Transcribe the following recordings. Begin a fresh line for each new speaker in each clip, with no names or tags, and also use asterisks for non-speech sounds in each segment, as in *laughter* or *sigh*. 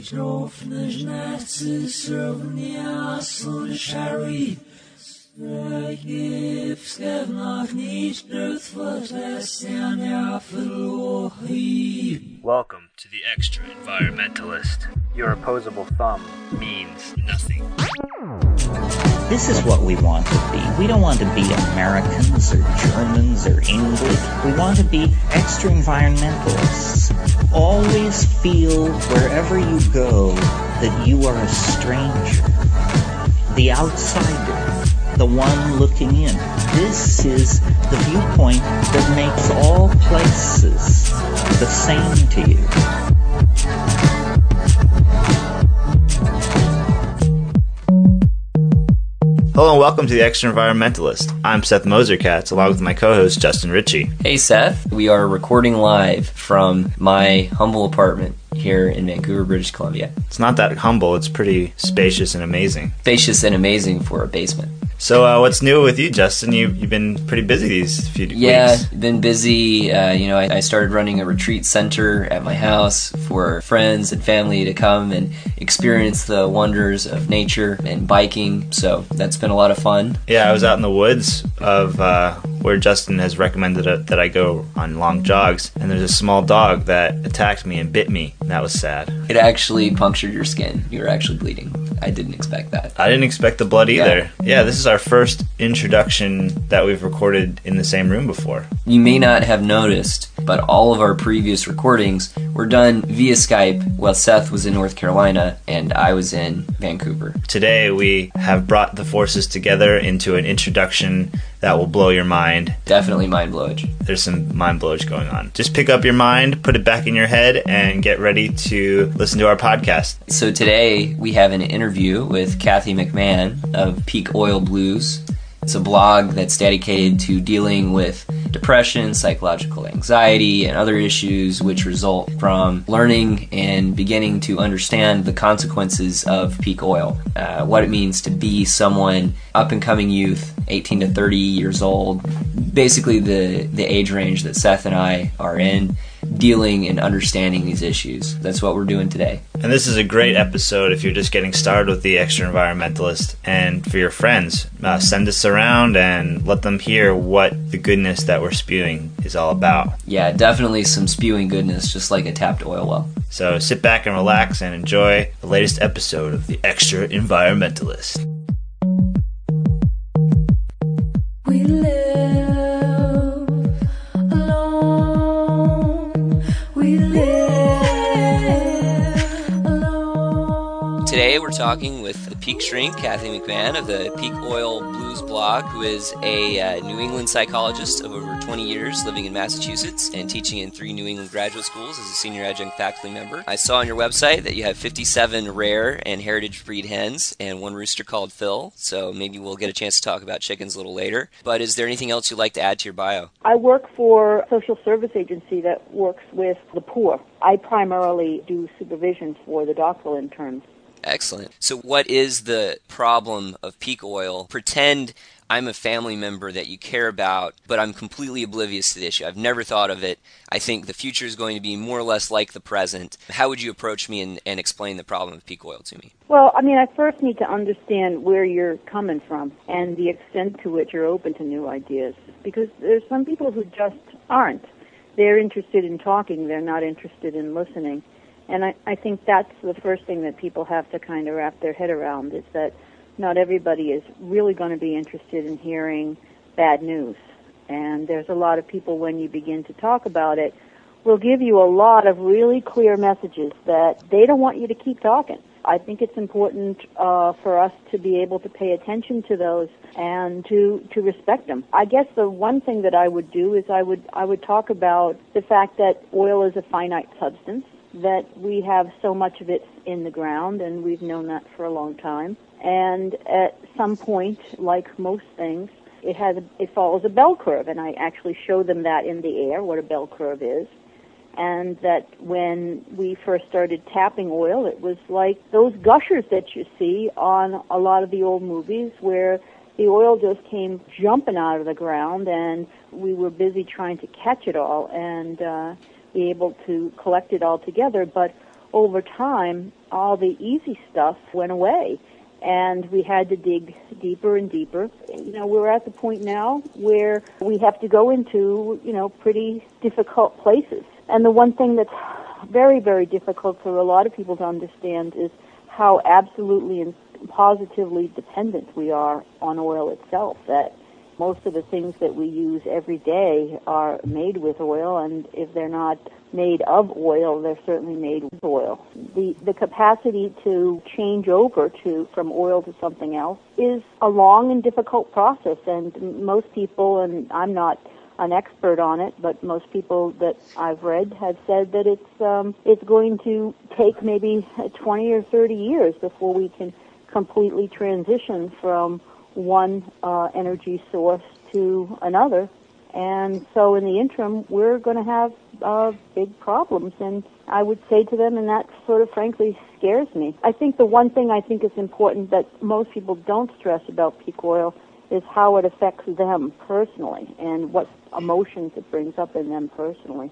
Getroffene Schnätze srovnia Shari.
Welcome to the Extra Environmentalist. Your opposable thumb means nothing.
This is what we want to be. We don't want to be Americans or Germans or English. We want to be extra environmentalists. Always feel wherever you go that you are a stranger, the outsider the one looking in. This is the viewpoint that makes all places the same to you.
Hello and welcome to the Extra Environmentalist. I'm Seth Moser-Katz, along with my co-host Justin Ritchie.
Hey Seth, we are recording live from my humble apartment here in Vancouver, British Columbia.
It's not that humble; it's pretty spacious and amazing.
Spacious and amazing for a basement.
So, uh, what's new with you, Justin? You you've been pretty busy these few
yeah,
weeks.
Yeah, been busy. Uh, you know, I, I, started running a retreat center at my house for friends and family to come and experience the wonders of nature and biking. So that's been a lot of fun.
Yeah, I was out in the woods of uh, where Justin has recommended a, that I go on long jogs, and there's a small dog that attacked me and bit me. And that was sad.
It actually punctured your skin. You were actually bleeding. I didn't expect that.
I didn't expect the blood either. Yeah, yeah this is our first introduction that we've recorded in the same room before.
You may not have noticed, but all of our previous recordings were done via Skype while Seth was in North Carolina and I was in Vancouver.
Today we have brought the forces together into an introduction that will blow your mind.
Definitely mind blowage.
There's some mind blowage going on. Just pick up your mind, put it back in your head, and get ready to listen to our podcast.
So today we have an interview with Kathy McMahon of Peak Oil Blues. It's a blog that's dedicated to dealing with depression, psychological anxiety, and other issues which result from learning and beginning to understand the consequences of peak oil, uh, what it means to be someone up and coming youth, 18 to 30 years old, basically the, the age range that Seth and I are in dealing and understanding these issues. That's what we're doing today.
And this is a great episode if you're just getting started with the extra environmentalist. And for your friends, uh, send us around and let them hear what the goodness that we're spewing is all about.
Yeah, definitely some spewing goodness, just like a tapped oil well.
So sit back and relax and enjoy the latest episode of the Extra Environmentalist.
We're talking with the Peak Shrink, Kathy McMahon of the Peak Oil Blues blog, who is a uh, New England psychologist of over 20 years living in Massachusetts and teaching in three New England graduate schools as a senior adjunct faculty member. I saw on your website that you have 57 rare and heritage breed hens and one rooster called Phil, so maybe we'll get a chance to talk about chickens a little later. But is there anything else you'd like to add to your bio?
I work for a social service agency that works with the poor. I primarily do supervision for the doctoral interns.
Excellent. So, what is the problem of peak oil? Pretend I'm a family member that you care about, but I'm completely oblivious to the issue. I've never thought of it. I think the future is going to be more or less like the present. How would you approach me and, and explain the problem of peak oil to me?
Well, I mean, I first need to understand where you're coming from and the extent to which you're open to new ideas. Because there's some people who just aren't. They're interested in talking, they're not interested in listening. And I, I think that's the first thing that people have to kind of wrap their head around is that not everybody is really going to be interested in hearing bad news. And there's a lot of people, when you begin to talk about it, will give you a lot of really clear messages that they don't want you to keep talking. I think it's important uh, for us to be able to pay attention to those and to to respect them. I guess the one thing that I would do is I would I would talk about the fact that oil is a finite substance that we have so much of it in the ground, and we've known that for a long time. And at some point, like most things, it has a, it follows a bell curve, and I actually show them that in the air what a bell curve is. And that when we first started tapping oil, it was like those gushers that you see on a lot of the old movies where the oil just came jumping out of the ground, and we were busy trying to catch it all. And uh, be able to collect it all together. But over time, all the easy stuff went away and we had to dig deeper and deeper. You know, we're at the point now where we have to go into, you know, pretty difficult places. And the one thing that's very, very difficult for a lot of people to understand is how absolutely and positively dependent we are on oil itself. That most of the things that we use every day are made with oil, and if they're not made of oil, they're certainly made with oil. The the capacity to change over to from oil to something else is a long and difficult process, and most people, and I'm not an expert on it, but most people that I've read have said that it's um, it's going to take maybe 20 or 30 years before we can completely transition from one uh, energy source to another. And so in the interim, we're going to have uh, big problems. And I would say to them, and that sort of frankly scares me. I think the one thing I think is important that most people don't stress about peak oil is how it affects them personally and what emotions it brings up in them personally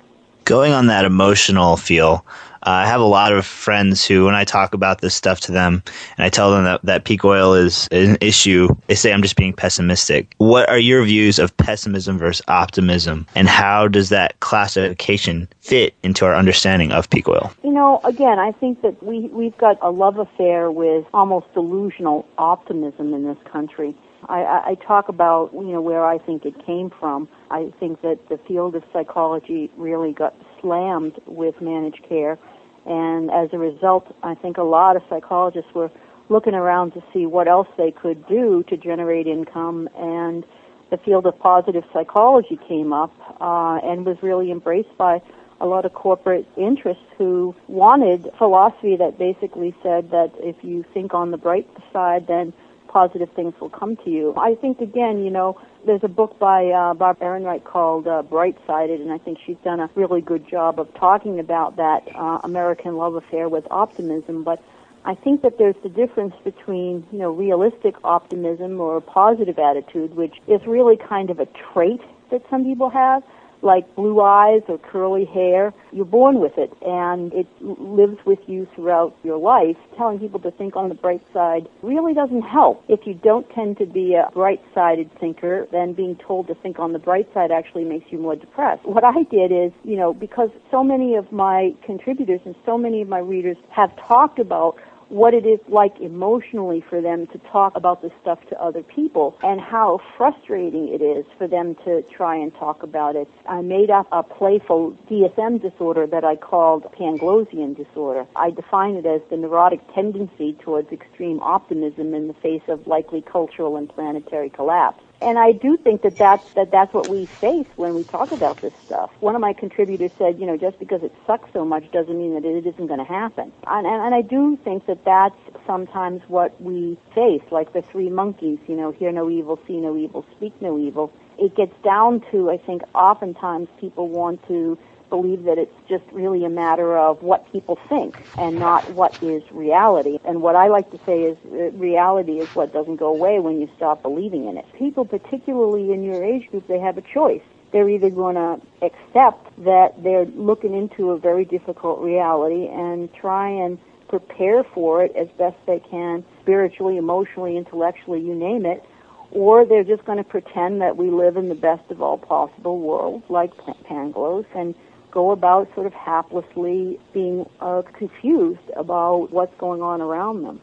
going on that emotional feel, uh, I have a lot of friends who, when I talk about this stuff to them and I tell them that, that peak oil is an issue, they say I'm just being pessimistic. What are your views of pessimism versus optimism, and how does that classification fit into our understanding of peak oil?
You know, again, I think that we, we've got a love affair with almost delusional optimism in this country. I, I talk about you know where I think it came from. I think that the field of psychology really got slammed with managed care, and as a result, I think a lot of psychologists were looking around to see what else they could do to generate income, and the field of positive psychology came up uh, and was really embraced by a lot of corporate interests who wanted philosophy that basically said that if you think on the bright side, then positive things will come to you. I think again, you know, there's a book by uh, Barb Ehrenreich called uh, Bright Sided, and I think she's done a really good job of talking about that uh, American love affair with optimism. But I think that there's the difference between, you know, realistic optimism or a positive attitude, which is really kind of a trait that some people have, like blue eyes or curly hair. You're born with it and it lives with you throughout your life. Telling people to think on the bright side really doesn't help. If you don't tend to be a bright-sided thinker, then being told to think on the bright side actually makes you more depressed. What I did is, you know, because so many of my contributors and so many of my readers have talked about what it is like emotionally for them to talk about this stuff to other people and how frustrating it is for them to try and talk about it. I made up a playful DSM disorder that I called Panglossian disorder. I define it as the neurotic tendency towards extreme optimism in the face of likely cultural and planetary collapse. And I do think that that's, that that's what we face when we talk about this stuff. One of my contributors said, you know, just because it sucks so much doesn't mean that it isn't going to happen. And, and, and I do think that that's sometimes what we face, like the three monkeys, you know, hear no evil, see no evil, speak no evil. It gets down to, I think, oftentimes people want to believe that it's just really a matter of what people think and not what is reality. And what I like to say is uh, reality is what doesn't go away when you stop believing in it. People, particularly in your age group, they have a choice. They're either going to accept that they're looking into a very difficult reality and try and prepare for it as best they can, spiritually, emotionally, intellectually, you name it, or they're just going to pretend that we live in the best of all possible worlds, like Pangloss, and go about sort of haplessly being uh, confused about what's going on around them.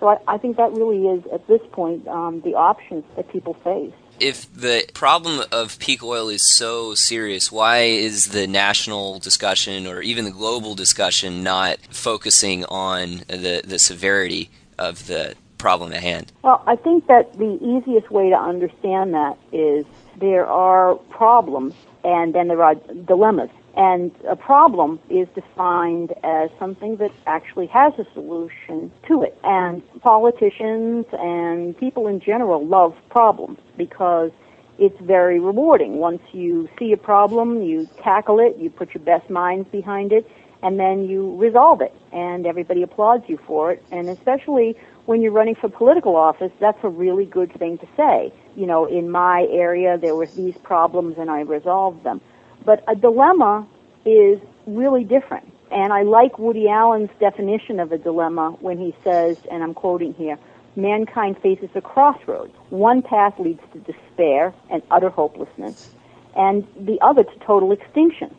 So I, I think that really is, at this point, um, the options that people face.
If the problem of peak oil is so serious, why is the national discussion or even the global discussion not focusing on the, the severity of the problem at hand?
Well, I think that the easiest way to understand that is there are problems and then there are dilemmas. And a problem is defined as something that actually has a solution to it. And politicians and people in general love problems because it's very rewarding. Once you see a problem, you tackle it, you put your best minds behind it, and then you resolve it. And everybody applauds you for it. And especially when you're running for political office, that's a really good thing to say. You know, in my area, there were these problems and I resolved them. But a dilemma is really different. And I like Woody Allen's definition of a dilemma when he says, and I'm quoting here, mankind faces a crossroads. One path leads to despair and utter hopelessness, and the other to total extinction.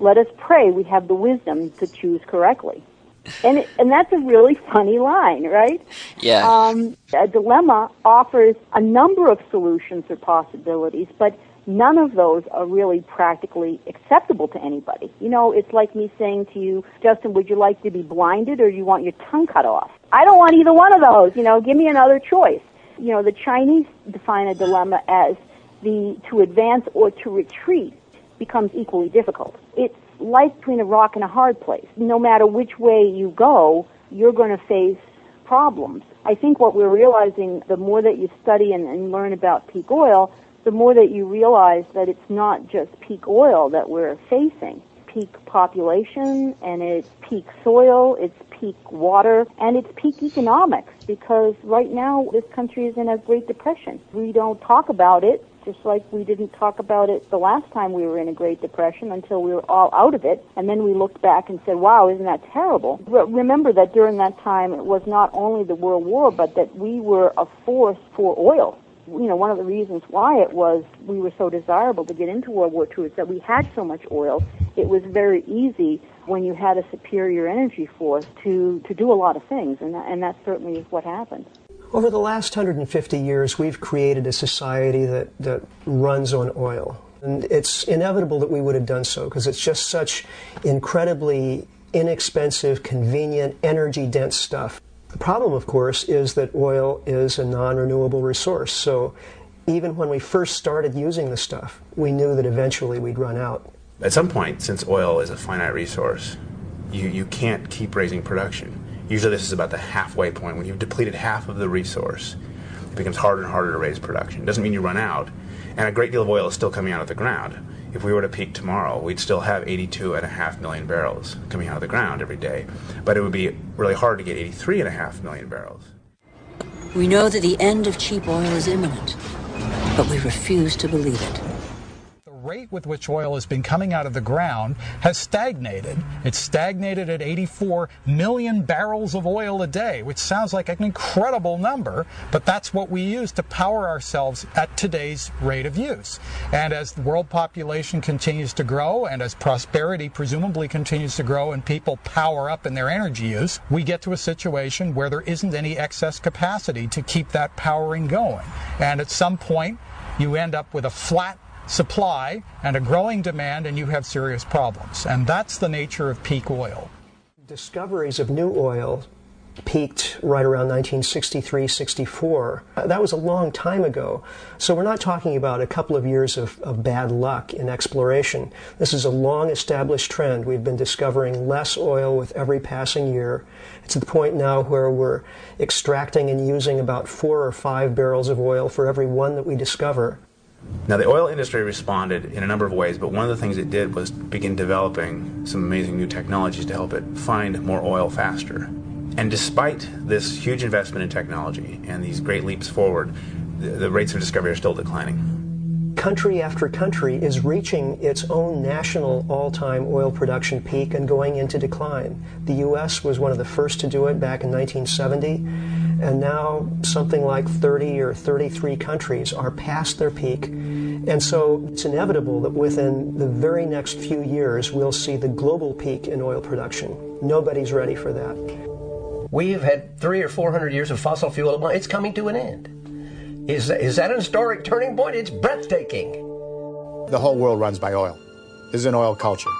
Let us pray we have the wisdom to choose correctly. And it, and that's a really funny line, right?
Yeah.
Um, a dilemma offers a number of solutions or possibilities, but none of those are really practically acceptable to anybody. You know, it's like me saying to you, Justin, would you like to be blinded or do you want your tongue cut off? I don't want either one of those. You know, give me another choice. You know, the Chinese define a dilemma as the to advance or to retreat becomes equally difficult. It's like between a rock and a hard place. No matter which way you go, you're going to face problems. I think what we're realizing, the more that you study and, and learn about peak oil, the more that you realize that it's not just peak oil that we're facing. Peak population and it's peak soil, it's peak water, and it's peak economics because right now this country is in a Great Depression. We don't talk about it just like we didn't talk about it the last time we were in a Great Depression until we were all out of it. And then we looked back and said, wow, isn't that terrible? But remember that during that time it was not only the World War, but that we were a force for oil. You know, one of the reasons why it was we were so desirable to get into World War II is that we had so much oil. It was very easy when you had a superior energy force to, to do a lot of things, and that, and that certainly is what happened.
Over the last 150 years, we've created a society that, that runs on oil. And it's inevitable that we would have done so because it's just such incredibly inexpensive, convenient, energy dense stuff. The problem, of course, is that oil is a non renewable resource. So even when we first started using the stuff, we knew that eventually we'd run out.
At some point, since oil is a finite resource, you, you can't keep raising production. Usually, this is about the halfway point. When you've depleted half of the resource, it becomes harder and harder to raise production. Doesn't mean you run out, and a great deal of oil is still coming out of the ground. If we were to peak tomorrow, we'd still have 82.5 million barrels coming out of the ground every day, but it would be really hard to get 83.5 million barrels.
We know that the end of cheap oil is imminent, but we refuse to believe it
rate with which oil has been coming out of the ground has stagnated. It's stagnated at 84 million barrels of oil a day, which sounds like an incredible number, but that's what we use to power ourselves at today's rate of use. And as the world population continues to grow and as prosperity presumably continues to grow and people power up in their energy use, we get to a situation where there isn't any excess capacity to keep that powering going. And at some point, you end up with a flat supply and a growing demand, and you have serious problems. And that's the nature of peak oil.
Discoveries of new oil peaked right around 1963 64. Uh, that was a long time ago. So we're not talking about a couple of years of, of bad luck in exploration. This is a long established trend. We've been discovering less oil with every passing year. It's at the point now where we're extracting and using about four or five barrels of oil for every one that we discover.
Now, the oil industry responded in a number of ways, but one of the things it did was begin developing some amazing new technologies to help it find more oil faster. And despite this huge investment in technology and these great leaps forward, the, the rates of discovery are still declining
country after country is reaching its own national all time oil production peak and going into decline. The U.S. was one of the first to do it back in 1970 and now something like 30 or 33 countries are past their peak. And so it's inevitable that within the very next few years, we'll see the global peak in oil production. Nobody's ready for that.
We've had three or four hundred years of fossil fuel. It's coming to an end. Is, is that an historic turning point? It's breathtaking.
The whole world runs by oil. This is an oil culture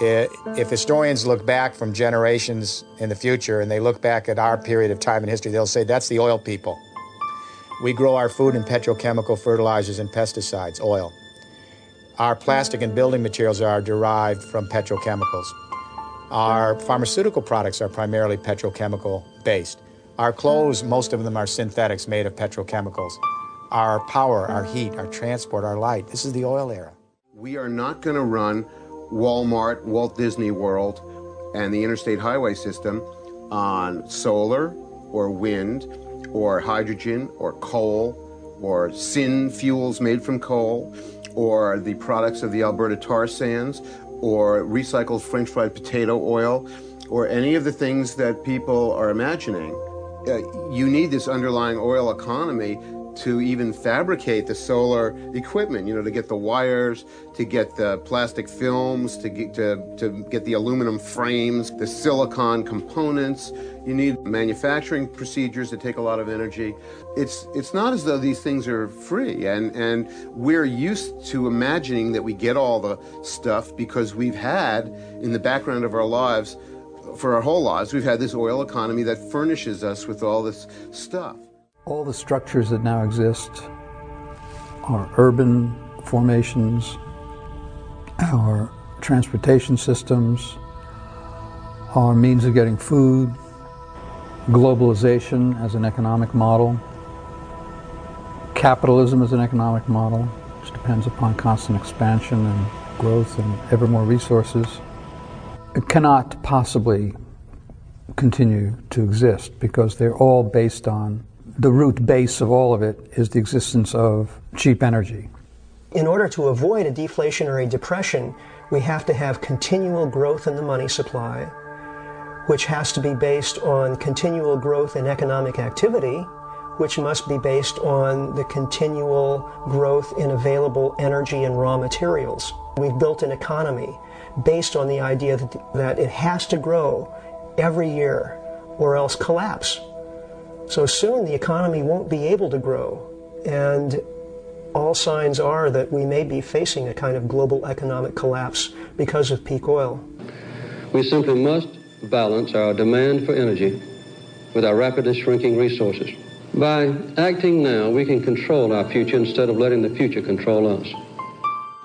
if historians look back from generations in the future and they look back at our period of time in history, they'll say that's the oil people. We grow our food in petrochemical fertilizers and pesticides, oil. Our plastic and building materials are derived from petrochemicals. Our pharmaceutical products are primarily petrochemical based. Our clothes, most of them are synthetics made of petrochemicals. Our power, our heat, our transport, our light, this is the oil era.
We are not going to run Walmart, Walt Disney World, and the interstate highway system on solar or wind or hydrogen or coal or syn fuels made from coal or the products of the Alberta tar sands or recycled French fried potato oil or any of the things that people are imagining. Uh, you need this underlying oil economy to even fabricate the solar equipment, you know, to get the wires, to get the plastic films, to get, to, to get the aluminum frames, the silicon components. You need manufacturing procedures that take a lot of energy. It's, it's not as though these things are free. And, and we're used to imagining that we get all the stuff because we've had in the background of our lives for our whole lives, we've had this oil economy that furnishes us with all this stuff.
All the structures that now exist are urban formations, our transportation systems, our means of getting food, globalization as an economic model, capitalism as an economic model, which depends upon constant expansion and growth and ever more resources. It cannot possibly continue to exist because they're all based on the root base of all of it is the existence of cheap energy.
In order to avoid a deflationary depression, we have to have continual growth in the money supply, which has to be based on continual growth in economic activity, which must be based on the continual growth in available energy and raw materials. We've built an economy based on the idea that, that it has to grow every year or else collapse. So soon the economy won't be able to grow. And all signs are that we may be facing a kind of global economic collapse because of peak oil.
We simply must balance our demand for energy with our rapidly shrinking resources. By acting now, we can control our future instead of letting the future control us.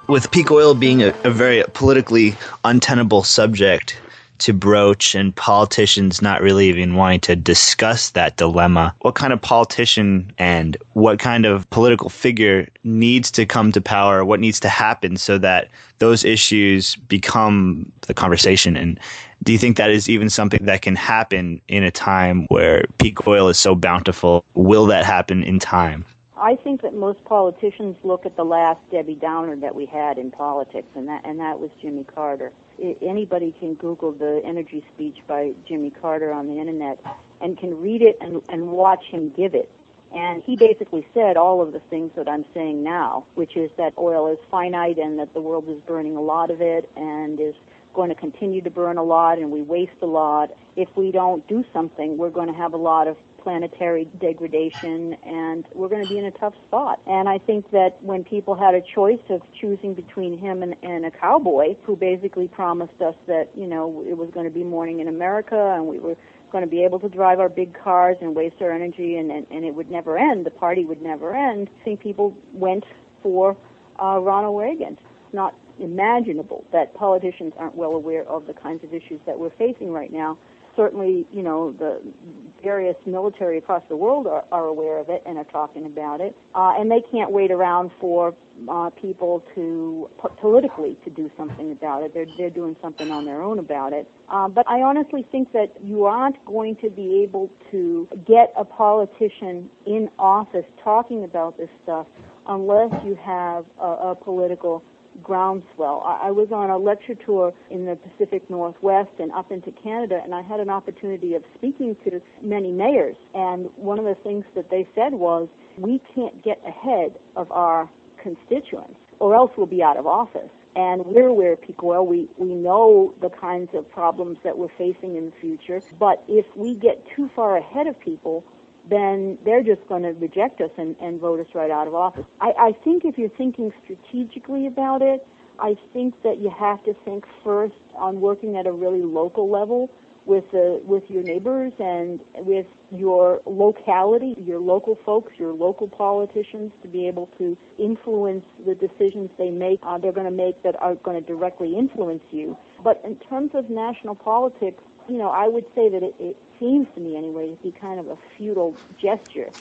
With peak oil being a, a very politically untenable subject, to broach and politicians not really even wanting to discuss that dilemma. What kind of politician and what kind of political figure needs to come to power? What needs to happen so that those issues become the conversation? And do you think that is even something that can happen in a time where peak oil is so bountiful? Will that happen in time?
I think that most politicians look at the last Debbie Downer that we had in politics, and that and that was Jimmy Carter anybody can Google the energy speech by Jimmy Carter on the internet and can read it and, and watch him give it. And he basically said all of the things that I'm saying now, which is that oil is finite and that the world is burning a lot of it and is going to continue to burn a lot and we waste a lot. If we don't do something, we're going to have a lot of planetary degradation and we're going to be in a tough spot. And I think that when people had a choice of choosing between him and, and a cowboy who basically promised us that, you know, it was going to be morning in America and we were going to be able to drive our big cars and waste our energy and, and, and it would never end, the party would never end, I think people went for uh, Ronald Reagan. It's not imaginable that politicians aren't well aware of the kinds of issues that we're facing right now certainly, you know, the various military across the world are, are aware of it and are talking about it. Uh, and they can't wait around for uh, people to politically to do something about it. They're they're doing something on their own about it. Uh, but I honestly think that you aren't going to be able to get a politician in office talking about this stuff unless you have a, a political groundswell. I, I was on a lecture tour in the Pacific Northwest and up into Canada, and I had an opportunity of speaking to many mayors. And one of the things that they said was, we can't get ahead of our constituents, or else we'll be out of office. And we're aware of peak oil. We, we know the kinds of problems that we're facing in the future. But if we get too far ahead of people, then they're just going to reject us and, and vote us right out of office. I, I think if you're thinking strategically about it, I think that you have to think first on working at a really local level with the with your neighbors and with your locality, your local folks, your local politicians to be able to influence the decisions they make. Uh, they're going to make that are going to directly influence you. But in terms of national politics, you know, I would say that it, it seems to me anyway to be kind of a futile gesture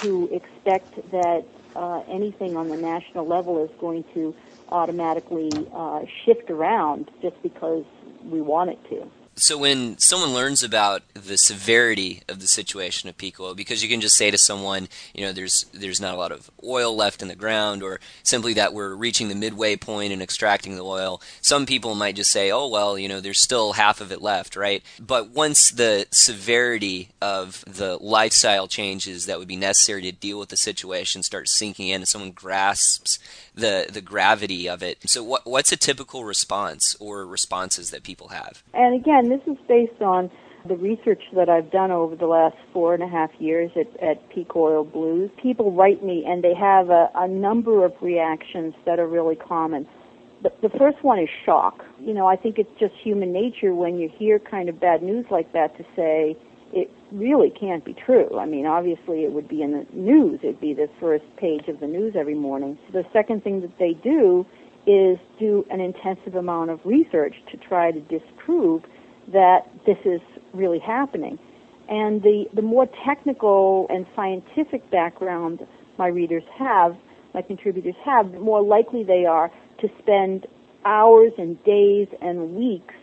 to expect that uh, anything on the national level is going to automatically uh, shift around just because we want it to.
So when someone learns about the severity of the situation of peak oil, because you can just say to someone, you know, there's there's not a lot of oil left in the ground, or simply that we're reaching the midway point and extracting the oil. Some people might just say, oh well, you know, there's still half of it left, right? But once the severity of the lifestyle changes that would be necessary to deal with the situation start sinking in, and someone grasps the the gravity of it. So what what's a typical response or responses that people have?
And again, this is based on the research that I've done over the last four and a half years at, at Peak Oil Blues. People write me and they have a, a number of reactions that are really common. The, the first one is shock. You know, I think it's just human nature when you hear kind of bad news like that to say, it really can't be true. I mean, obviously it would be in the news. It'd be the first page of the news every morning. The second thing that they do is do an intensive amount of research to try to disprove that this is really happening. And the, the more technical and scientific background my readers have, my contributors have, the more likely they are to spend hours and days and weeks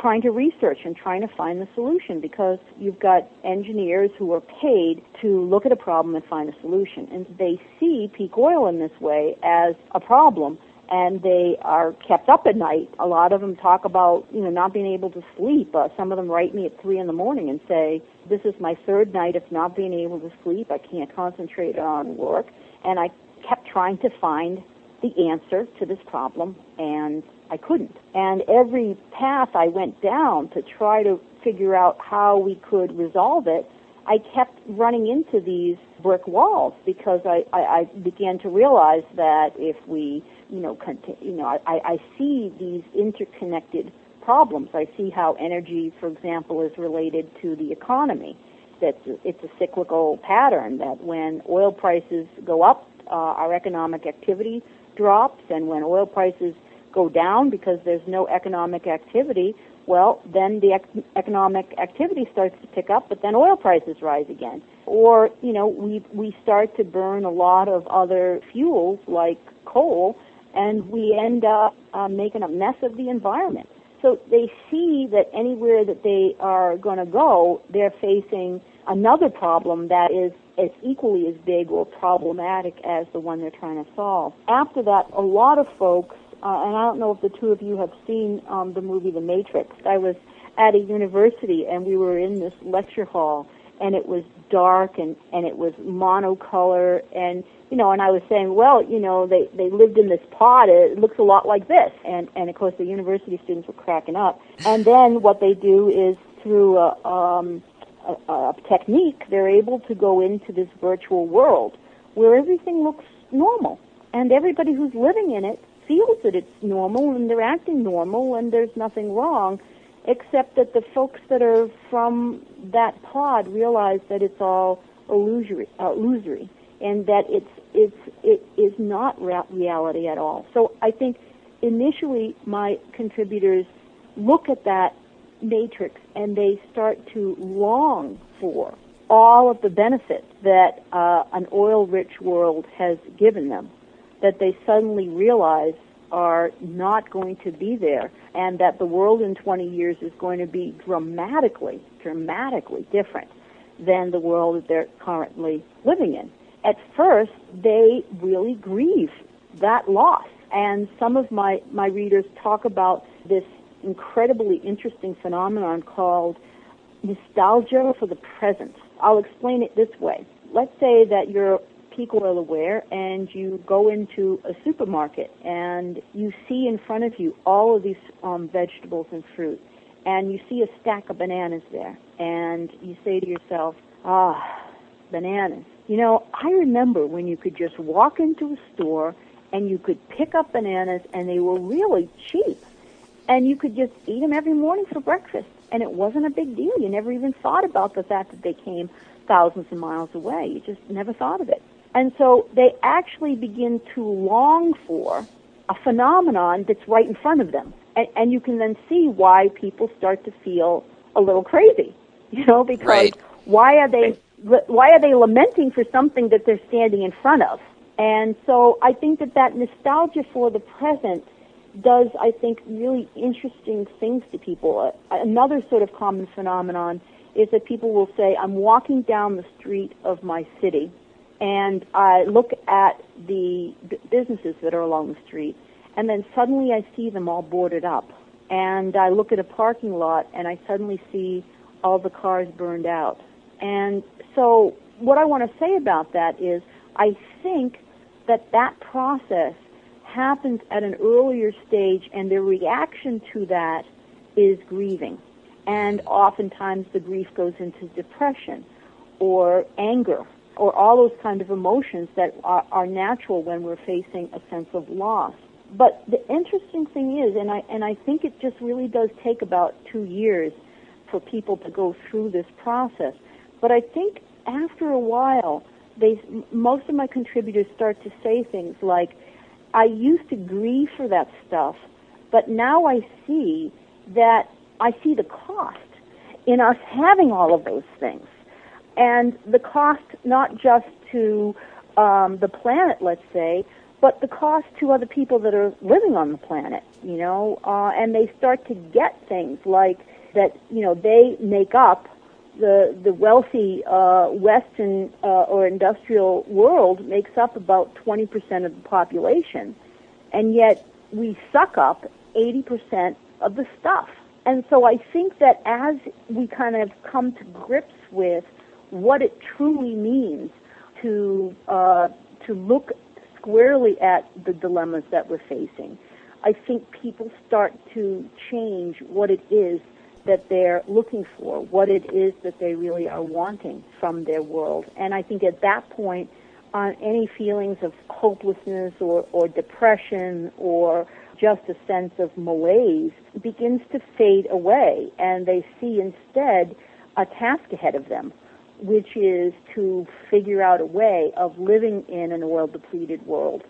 trying to research and trying to find the solution because you've got engineers who are paid to look at a problem and find a solution. And they see peak oil in this way as a problem and they are kept up at night. A lot of them talk about, you know, not being able to sleep. Uh, some of them write me at three in the morning and say, "This is my third night of not being able to sleep. I can't concentrate on work." And I kept trying to find the answer to this problem, and I couldn't. And every path I went down to try to figure out how we could resolve it, I kept running into these brick walls because I, I, I began to realize that if we you know, you know, I, I see these interconnected problems. I see how energy, for example, is related to the economy. That it's a cyclical pattern. That when oil prices go up, uh, our economic activity drops, and when oil prices go down because there's no economic activity, well, then the ec- economic activity starts to pick up, but then oil prices rise again. Or, you know, we we start to burn a lot of other fuels like coal and we end up uh, making a mess of the environment. So they see that anywhere that they are going to go, they're facing another problem that is as equally as big or problematic as the one they're trying to solve. After that, a lot of folks, uh, and I don't know if the two of you have seen um, the movie The Matrix. I was at a university and we were in this lecture hall and it was dark and and it was monocolor and you know, and I was saying, well, you know, they they lived in this pod. It looks a lot like this, and and of course the university students were cracking up. And then what they do is through a, um, a, a technique, they're able to go into this virtual world where everything looks normal, and everybody who's living in it feels that it's normal, and they're acting normal, and there's nothing wrong, except that the folks that are from that pod realize that it's all illusory. Uh, illusory and that it's it's it is not reality at all. So I think initially my contributors look at that matrix and they start to long for all of the benefits that uh, an oil-rich world has given them, that they suddenly realize are not going to be there, and that the world in 20 years is going to be dramatically, dramatically different than the world that they're currently living in at first they really grieve that loss. And some of my, my readers talk about this incredibly interesting phenomenon called nostalgia for the present. I'll explain it this way. Let's say that you're peak oil aware and you go into a supermarket and you see in front of you all of these um, vegetables and fruit and you see a stack of bananas there and you say to yourself, ah, bananas. You know, I remember when you could just walk into a store and you could pick up bananas and they were really cheap. And you could just eat them every morning for breakfast. And it wasn't a big deal. You never even thought about the fact that they came thousands of miles away. You just never thought of it. And so they actually begin to long for a phenomenon that's right in front of them. And, and you can then see why people start to feel a little crazy, you know, because right. why are they why are they lamenting for something that they're standing in front of? And so I think that that nostalgia for the present does, I think, really interesting things to people. Uh, another sort of common phenomenon is that people will say, I'm walking down the street of my city and I look at the b- businesses that are along the street and then suddenly I see them all boarded up. And I look at a parking lot and I suddenly see all the cars burned out. And so what I want to say about that is I think that that process happens at an earlier stage and their reaction to that is grieving. And oftentimes the grief goes into depression or anger or all those kind of emotions that are, are natural when we're facing a sense of loss. But the interesting thing is, and I, and I think it just really does take about two years for people to go through this process. But I think after a while, they, most of my contributors start to say things like, I used to grieve for that stuff, but now I see that I see the cost in us having all of those things. And the cost not just to um, the planet, let's say, but the cost to other people that are living on the planet, you know, uh, and they start to get things like that, you know, they make up the the wealthy uh, Western uh, or industrial world makes up about 20% of the population, and yet we suck up 80% of the stuff. And so I think that as we kind of come to grips with what it truly means to uh, to look squarely at the dilemmas that we're facing. I think people start to change what it is that they're looking for, what it is that they really are wanting from their world. And I think at that point, on any feelings of hopelessness or, or depression or just a sense of malaise begins to fade away and they see instead a task ahead of them which is to figure out a way of living in an oil depleted world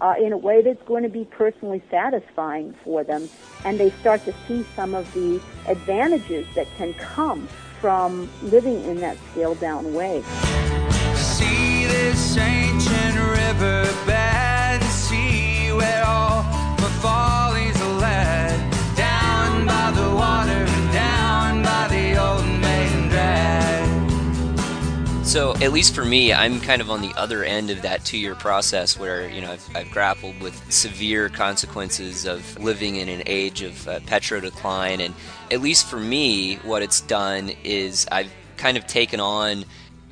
uh, in a way that's going to be personally satisfying for them. And they start to see some of the advantages that can come from living in that scaled down way.
See this ancient see where all follies led,
at least for me, I'm kind of on the other end of that two year process where, you know, I've, I've grappled with severe consequences of living in an age of uh, petro decline. And at least for me, what it's done is I've kind of taken on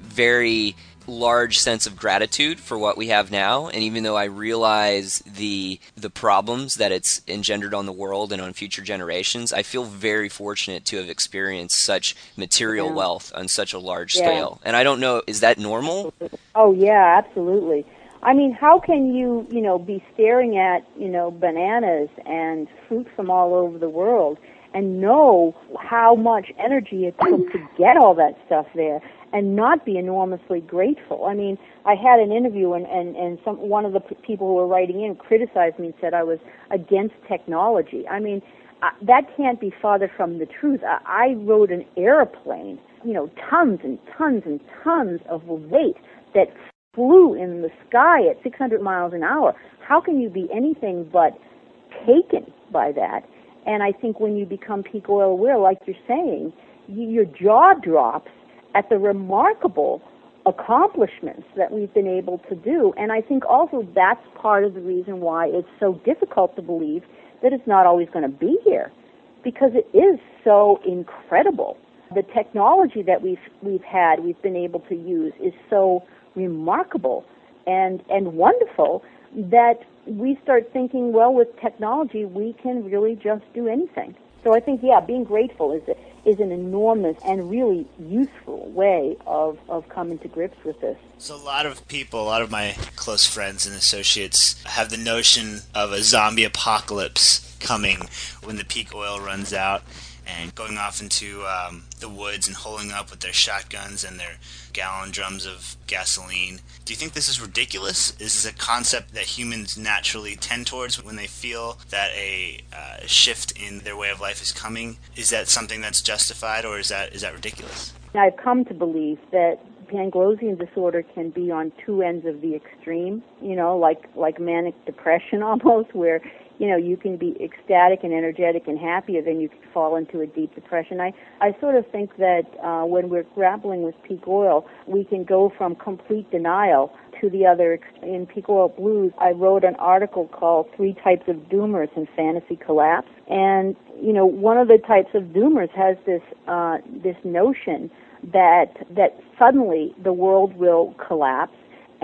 very large sense of gratitude for what we have now and even though I realize the the problems that it's engendered on the world and on future generations I feel very fortunate to have experienced such material
Yeah.
wealth on such a large
Yeah.
scale and I don't know is that normal
Oh yeah, absolutely. I mean, how can you, you know, be staring at, you know, bananas and fruit from all over the world and know how much energy it took to get all that stuff there and not be enormously grateful? I mean, I had an interview and and and some one of the p- people who were writing in criticized me and said I was against technology. I mean, uh, that can't be farther from the truth. I, I rode an airplane, you know, tons and tons and tons of weight that flew in the sky at 600 miles an hour. How can you be anything but taken by that? And I think when you become peak oil aware, like you're saying, you, your jaw drops at the remarkable accomplishments that we've been able to do. And I think also that's part of the reason why it's so difficult to believe that it's not always going to be here because it is so incredible. The technology that we've we've had, we've been able to use is so remarkable and and wonderful that we start thinking, well, with technology, we can really just do anything. So I think, yeah, being grateful is is an enormous and really useful way of of coming to grips with this.
So a lot of people, a lot of my close friends and associates have the notion of a zombie apocalypse coming when the peak oil runs out and going off into um, the woods and holing up with their shotguns and their gallon drums of gasoline. Do you think this is ridiculous? Is this a concept that humans naturally tend towards when they feel that a uh, shift in their way of life is coming? Is that something that's justified, or is that is that ridiculous?
I've come to believe that Panglossian disorder can be on two ends of the extreme, you know, like like manic depression *laughs* almost, where you know, you can be ecstatic and energetic and happy, or then you can fall into a deep depression. I, I sort of think that uh, when we're grappling with peak oil, we can go from complete denial to the other. In Peak Oil Blues, I wrote an article called Three Types of Doomers in Fantasy Collapse. And, you know, one of the types of doomers has this, uh, this notion that, that suddenly the world will collapse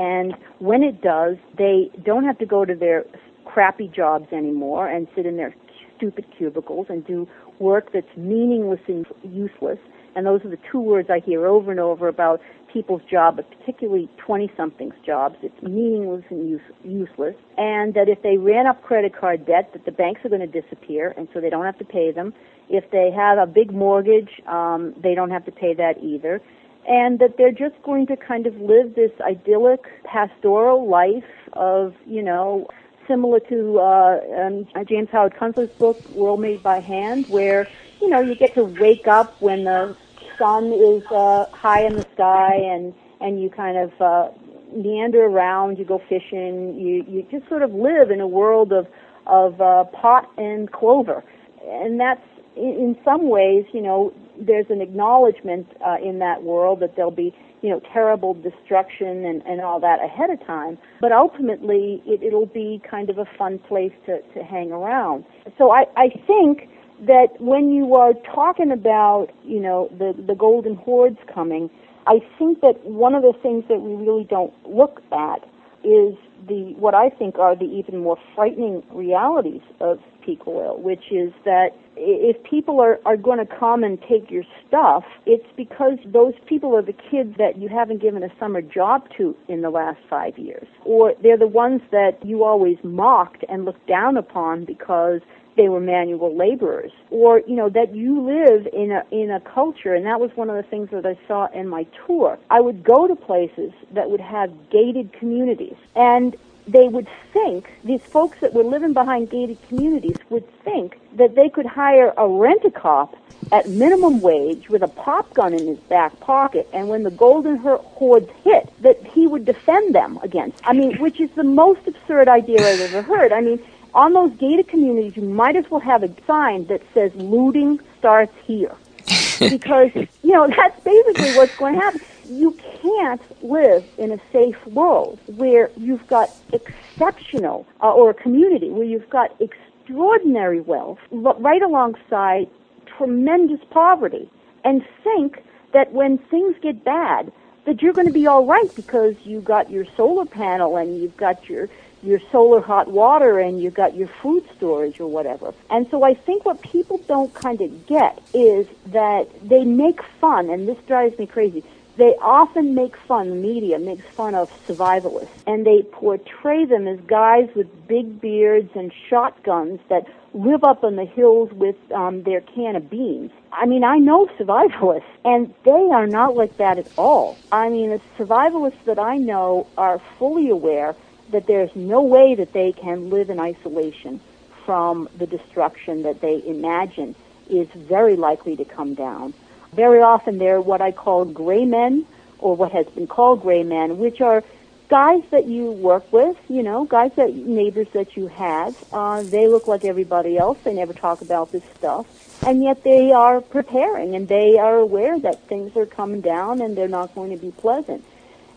and when it does, they don't have to go to their crappy jobs anymore and sit in their stupid cubicles and do work that's meaningless and useless. And those are the two words I hear over and over about people's job, but particularly 20 somethings jobs. It's meaningless and use, useless. And that if they ran up credit card debt, that the banks are going to disappear, and so they don't have to pay them. If they have a big mortgage, um, they don't have to pay that either and that they're just going to kind of live this idyllic pastoral life of, you know, similar to uh, um, James Howard Kunstler's book, World Made by Hand, where, you know, you get to wake up when the sun is uh, high in the sky and, and you kind of uh, meander around, you go fishing, you, you just sort of live in a world of, of uh, pot and clover. And that's, in, some ways, you know, there's an acknowledgement uh, in that world that there'll be you know terrible destruction and, and all that ahead of time. But ultimately it, it'll be kind of a fun place to, to hang around. So I, I think that when you are talking about you know the the golden hordes coming I think that one of the things that we really don't look at is the what I think are the even more frightening realities of peak oil, which is that if people are, are going to come and take your stuff, it's because those people are the kids that you haven't given a summer job to in the last five years. Or they're the ones that you always mocked and looked down upon because they were manual laborers or you know that you live in a in a culture and that was one of the things that I saw in my tour I would go to places that would have gated communities and they would think, these folks that were living behind gated communities would think that they could hire a rent-a-cop at minimum wage with a pop gun in his back pocket, and when the golden hordes hit, that he would defend them against. I mean, which is the most absurd idea I've ever heard. I mean, on those gated communities, you might as well have a sign that says looting starts here. *laughs* because, you know, that's basically what's going to happen you can't live in a safe world where you've got exceptional, uh, or a community where you've got extraordinary wealth right alongside tremendous poverty and think that when things get bad, that you're going to be all right because you got your solar panel and you've got your your solar hot water and you've got your food storage or whatever. And so I think what people don't kind of get is that they make fun, and this drives me crazy they often make fun, media makes fun of survivalists, and they portray them as guys with big beards and shotguns that live up on the hills with um, their can of beans. I mean, I know survivalists, and they are not like that at all. I mean, the survivalists that I know are fully aware that there's no way that they can live in isolation from the destruction that they imagine is very likely to come down. Very often they're what I call gray men, or what has been called gray men, which are guys that you work with, you know, guys that neighbors that you have. Uh, they look like everybody else. They never talk about this stuff, and yet they are preparing and they are aware that things are coming down and they're not going to be pleasant.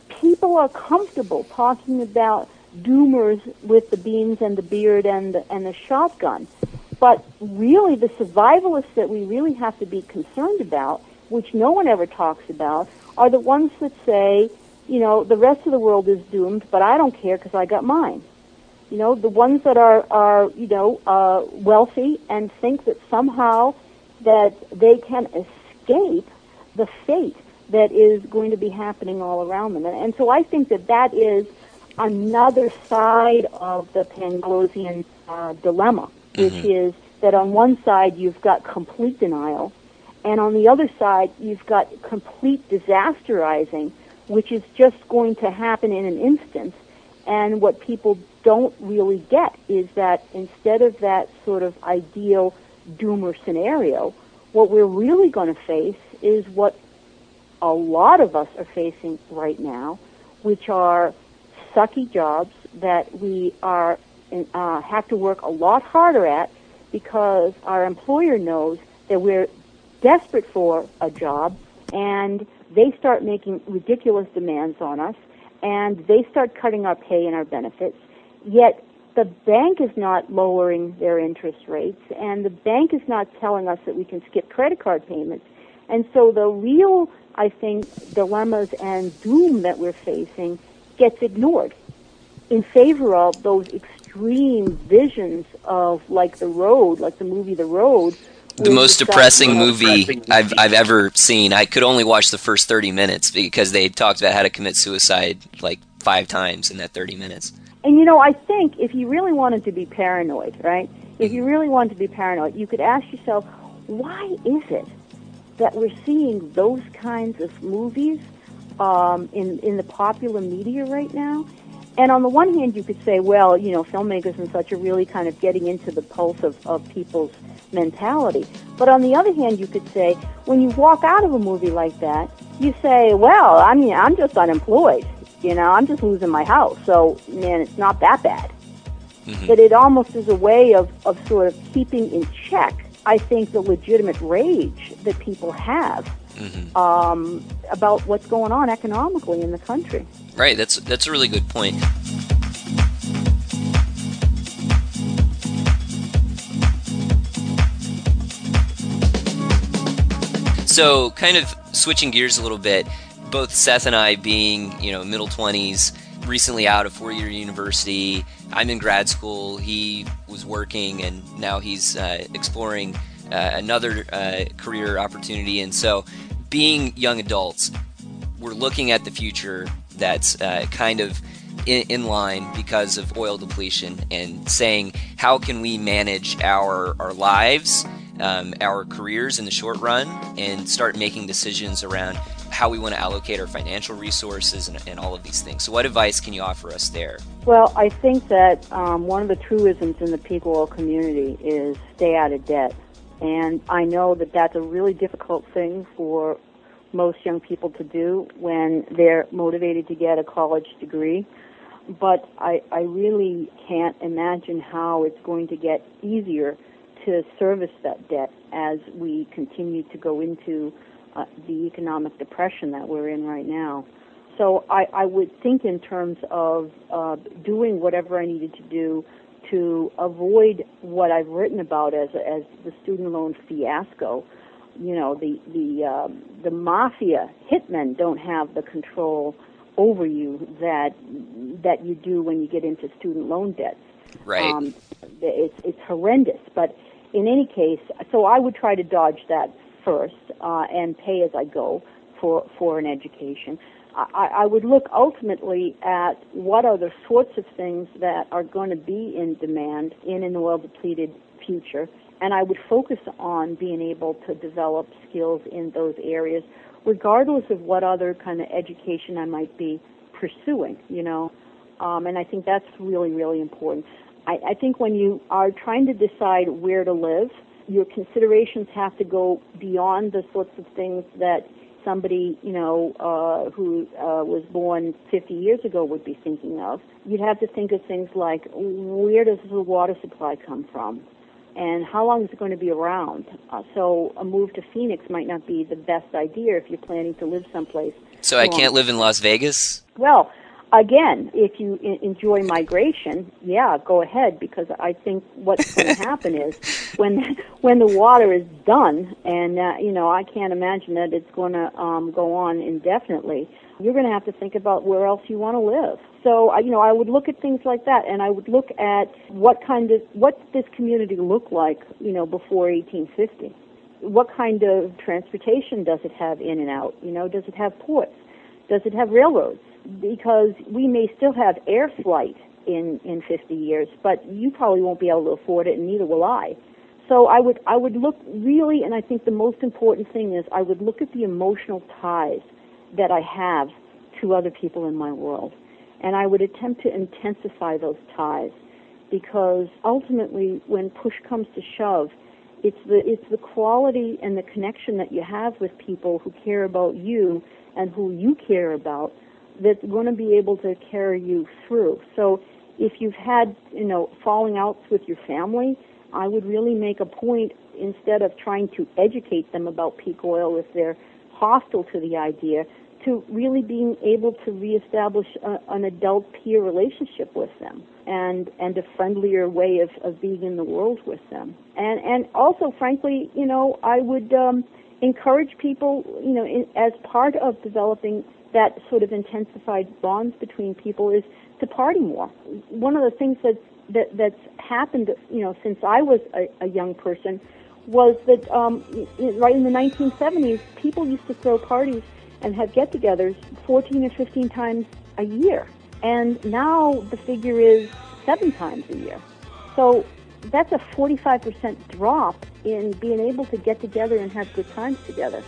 People are comfortable talking about doomers with the beans and the beard and the, and the shotgun. But really, the survivalists that we really have to be concerned about, which no one ever talks about, are the ones that say, you know, the rest of the world is doomed, but I don't care because I got mine. You know, the ones that are, are you know, uh, wealthy and think that somehow that they can escape the fate that is going to be happening all around them. And, and so I think that that is another side of the Panglossian uh, dilemma which mm-hmm. is that on one side you've got complete denial, and on the other side you've got complete disasterizing, which is just going to happen in an instant. And what people don't really get is that instead of that sort of ideal doomer scenario, what we're really going to face is what a lot of us are facing right now, which are sucky jobs that we are uh, have to work a lot harder at because our employer knows that we're desperate for a job and they start making ridiculous demands on us and they start cutting our pay and our benefits. Yet the bank is not lowering their interest rates and the bank is not telling us that we can skip credit card payments. And so the real, I think, dilemmas and doom that we're facing gets ignored in favor of those extreme visions of like the road, like the movie The Road.
The most depressing movie I've I've ever seen. I could only watch the first 30 minutes because they talked about how to commit suicide like five times in that 30 minutes.
And you know, I think if you really wanted to be paranoid, right? If you mm-hmm. really wanted to be paranoid, you could ask yourself, why is it that we're seeing those kinds of movies um, in in the popular media right now? And on the one hand, you could say, well, you know, filmmakers and such are really kind of getting into the pulse of, of people's mentality. But on the other hand, you could say, when you walk out of a movie like that, you say, well, I mean, I'm just unemployed. You know, I'm just losing my house. So, man, it's not that bad. Mm-hmm. That it almost is a way of, of sort of keeping in check, I think, the legitimate rage that people have mm-hmm. um, about what's going on economically in the country.
Right. That's that's a really good point. So, kind of switching gears a little bit, both Seth and I being, you know, middle 20s, recently out of four-year university. I'm in grad school. He was working, and now he's uh, exploring uh, another uh, career opportunity. And so, being young adults, we're looking at the future that's uh, kind of in, in, line because of oil depletion and saying how can we manage our our lives, um, our careers in the short run, and start making decisions around how we want to allocate our financial resources and, and all of these things. So, what advice can you offer us there?
Well, I think that um, one of the truisms in the peak oil community is stay out of debt. And I know that that's a really difficult thing for most young people to do when they're motivated to get a college degree. But I, I really can't imagine how it's going to get easier to service that debt as we continue to go into uh, the economic depression that we're in right now. So I, I would think in terms of uh, doing whatever I needed to do to avoid what I've written about as as the student loan fiasco, you know the the um, the mafia hitmen don't have the control over you that that you do when you get into student loan debts.
Right. Um,
it's it's horrendous, but in any case, so I would try to dodge that first uh, and pay as I go for for an education. I, I would look ultimately at what are the sorts of things that are going to be in demand in an oil depleted future and I would focus on being able to develop skills in those areas, regardless of what other kind of education I might be pursuing, you know. Um, and I think that's really, really important. I, I think when you are trying to decide where to live, your considerations have to go beyond the sorts of things that somebody, you know, uh, who uh, was born 50 years ago would be thinking of. You'd have to think of things like where does the water supply come from? and how long is it going to be around? Uh, so a move to Phoenix might not be the best idea if you're planning to live someplace.
So I can't live in Las Vegas?
Well, again, if you enjoy migration, yeah, go ahead because I think what's going *laughs* to happen is when when the water is done, and uh, you know I can't imagine that it's going to um, go on indefinitely. You're going to have to think about where else you want to live. So, you know, I would look at things like that, and I would look at what kind of what this community look like, you know, before 1850. What kind of transportation does it have in and out? You know, does it have ports? Does it have railroads? Because we may still have air flight in in 50 years, but you probably won't be able to afford it, and neither will I. So I would I would look really, and I think the most important thing is I would look at the emotional ties that I have to other people in my world and I would attempt to intensify those ties because ultimately, when push comes to shove, it's the it's the quality and the connection that you have with people who care about you and who you care about that's going to be able to carry you through. So if you've had, you know, falling outs with your family, I would really make a point instead of trying to educate them about peak oil if they're hostile to the idea, to really being able to reestablish a, an adult peer relationship with them and and a friendlier way of, of being in the world with them. And and also, frankly, you know, I would um, encourage people, you know, in, as part of developing that sort of intensified bonds between people is to party more. One of the things that that that's happened, you know, since I was a, a young person, was that um, right in the 1970s, people used to throw parties and have get-togethers 14 or 15 times a year, and now the figure is seven times a year. So that's a 45% drop in being able to get together and have good times together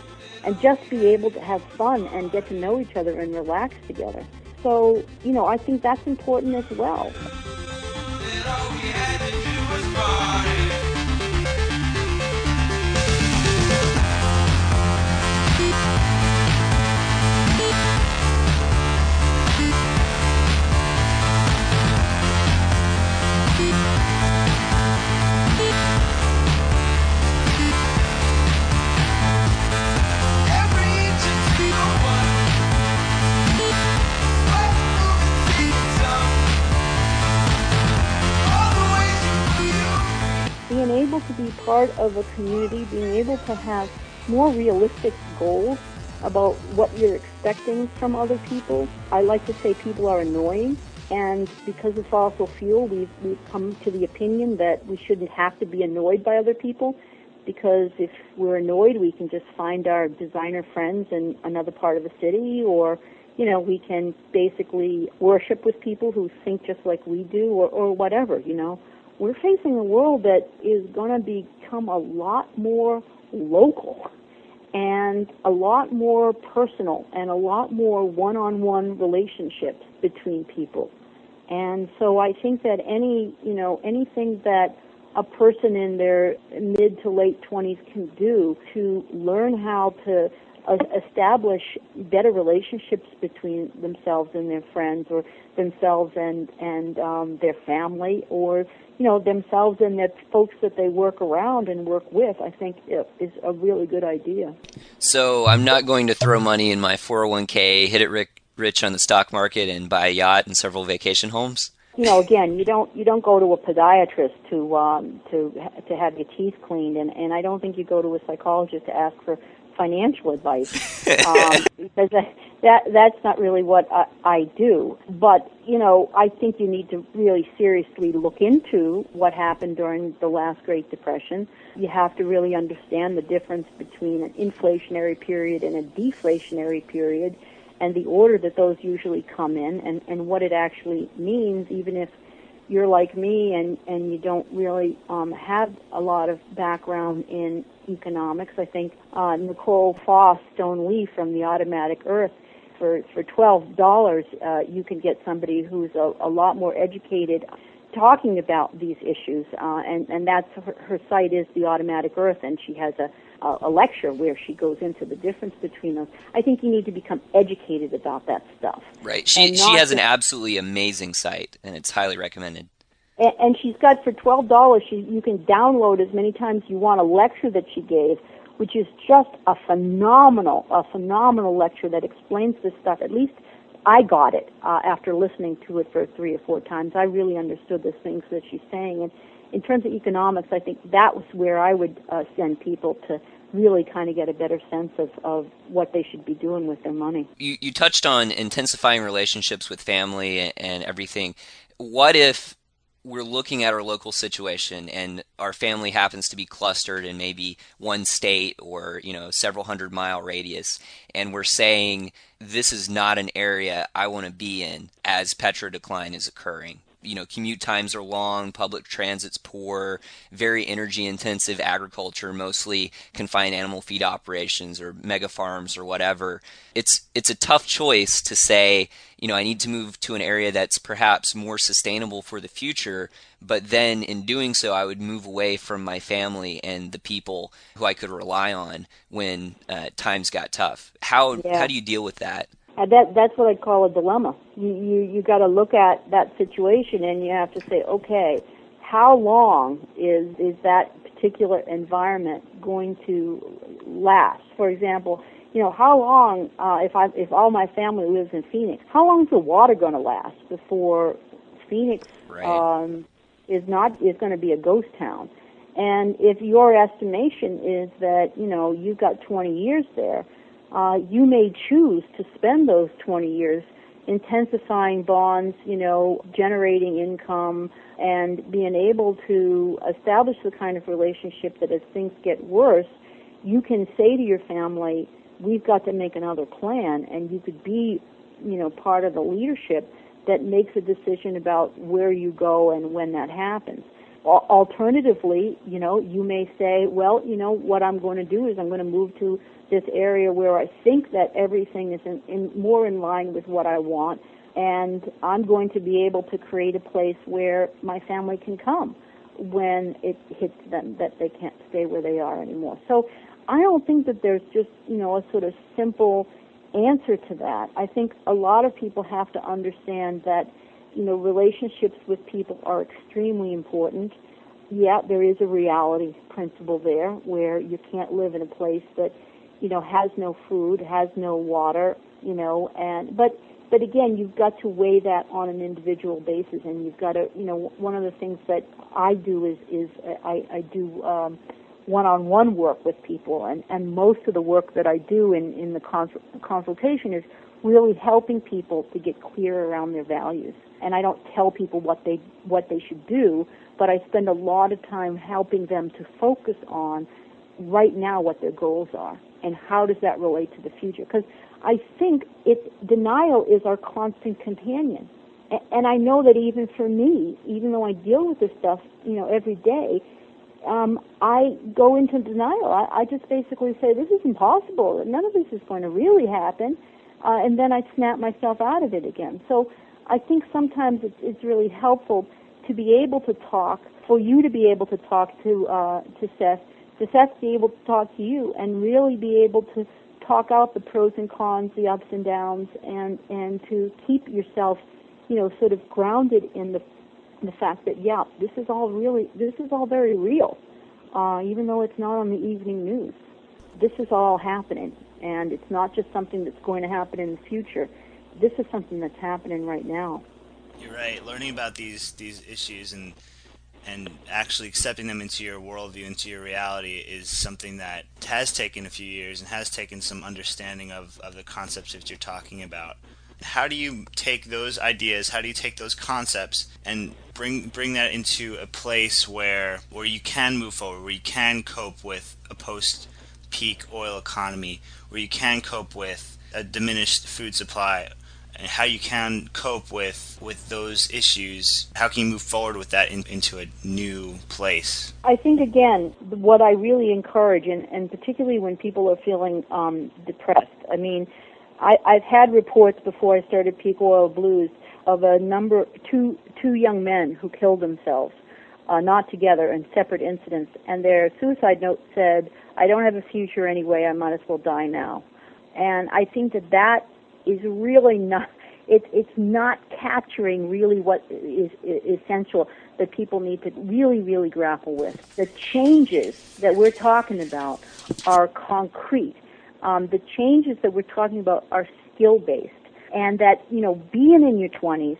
and just be able to have fun and get to know each other and relax together. So, you know, I think that's important as well. Able to be part of a community, being able to have more realistic goals about what you're expecting from other people. I like to say people are annoying, and because of fossil fuel, we've, we've come to the opinion that we shouldn't have to be annoyed by other people because if we're annoyed, we can just find our designer friends in another part of the city or you know, we can basically worship with people who think just like we do or, or whatever, you know we're facing a world that is going to become a lot more local and a lot more personal and a lot more one-on-one relationships between people. And so I think that any, you know, anything that a person in their mid to late 20s can do to learn how to establish better relationships between themselves and their friends or themselves and and um, their family or you know themselves and the folks that they work around and work with i think is a really good idea.
So i'm not going to throw money in my 401k hit it rich on the stock market and buy a yacht and several vacation homes?
You know, again, you don't you don't go to a podiatrist to um, to to have your teeth cleaned, and and I don't think you go to a psychologist to ask for financial advice *laughs* um, because that that's not really what I, I do. But you know, I think you need to really seriously look into what happened during the last Great Depression. You have to really understand the difference between an inflationary period and a deflationary period, and the order that those usually come in, and and what it actually means, even if you're like me and and you don't really um, have a lot of background in economics. I think uh, Nicole Foss Stoneleigh from the Automatic Earth for for twelve dollars uh, you can get somebody who's a, a lot more educated talking about these issues uh, and and that's her, her site is the Automatic Earth and she has a a lecture where she goes into the difference between those. I think you need to become educated about that stuff.
Right. She she has an absolutely amazing site, and it's highly recommended
and, and she's got for twelve dollars. She you can download as many times you want a lecture that she gave, which is just a phenomenal, a phenomenal lecture that explains this stuff. At least I got it uh, after listening to it for three or four times. I really understood the things that she's saying. And in terms of economics, I think that was where I would uh, send people to really kind of get a better sense of, of what they should be doing with their money.
You, you touched on intensifying relationships with family and everything. What if we're looking at our local situation and our family happens to be clustered in maybe one state or you know several hundred mile radius and we're saying this is not an area I want to be in as petro decline is occurring you know commute times are long public transit's poor very energy intensive agriculture mostly confined animal feed operations or mega farms or whatever. It's it's a tough choice to say you know i need to move to an area that's perhaps more sustainable for the future but then in doing so i would move away from my family and the people who i could rely on when uh, times got tough. How
yeah.
how do you deal with that
And that that's what I call a dilemma. You you you got to look at that situation and you have to say, okay, how long is is that particular environment going to last? For example, you know, how long uh, if I if all my family lives in Phoenix, how long is the water going to last before Phoenix
Right.
um, is not is going to be a ghost town? And if your estimation is that you know you've got 20 years there, uh, you may choose to spend those 20 years intensifying bonds, you know, generating income, and being able to establish the kind of relationship that as things get worse, you can say to your family, we've got to make another plan, and you could be, you know, part of the leadership that makes a decision about where you go and when that happens. Al- Alternatively, you know, you may say, well, you know, what I'm going to do is I'm going to move to this area where I think that everything is in, in more in line with what I want, and I'm going to be able to create a place where my family can come when it hits them that they can't stay where they are anymore. So I don't think that there's just, you know, a sort of simple answer to that. I think a lot of people have to understand that, you know, relationships with people are extremely important. Yeah, there is a reality principle there where you can't live in a place that, you know, has no food, has no water, you know, and but but again, you've got to weigh that on an individual basis, and you've got to, you know, one of the things that I do is is I, I do um, one-on-one work with people, and and most of the work that I do in in the cons- consultation is really helping people to get clear around their values. And I don't tell people what they what they should do, but I spend a lot of time helping them to focus on right now what their goals are and how does that relate to the future because I think it denial is our constant companion. A- And I know that even for me, even though I deal with this stuff, you know, every day, um, I go into denial. I, I just basically say, this is impossible. None of this is going to really happen. Uh, and then I snap myself out of it again. So I think sometimes it's, it's really helpful to be able to talk, for you to be able to talk to, uh, to Seth, to Seth be able to talk to you and really be able to talk out the pros and cons, the ups and downs, and, and to keep yourself, you know, sort of grounded in the the fact that yeah, this is all really this is all very real, uh, even though it's not on the evening news. This is all happening, and it's not just something that's going to happen in the future. This is something that's happening right now.
You're right. Learning about these these issues and and actually accepting them into your worldview, into your reality, is something that has taken a few years and has taken some understanding of, of the concepts that you're talking about. How do you take those ideas? How do you take those concepts and bring bring that into a place where where you can move forward, where you can cope with a post peak oil economy, where you can cope with a diminished food supply, and how you can cope with with those issues? How can you move forward with that in, into a new place?
I think again, what I really encourage, and, and particularly when people are feeling um, depressed. I mean, I, I've had reports before I started Peak Oil Blues of a number two two young men who killed themselves, uh, not together in separate incidents, and their suicide note said, "I don't have a future anyway. I might as well die now." And I think that that is really not. It's it's not capturing really what is, is essential that people need to really really grapple with. The changes that we're talking about are concrete. Um, the changes that we're talking about are skill based, and that you know being in your 20s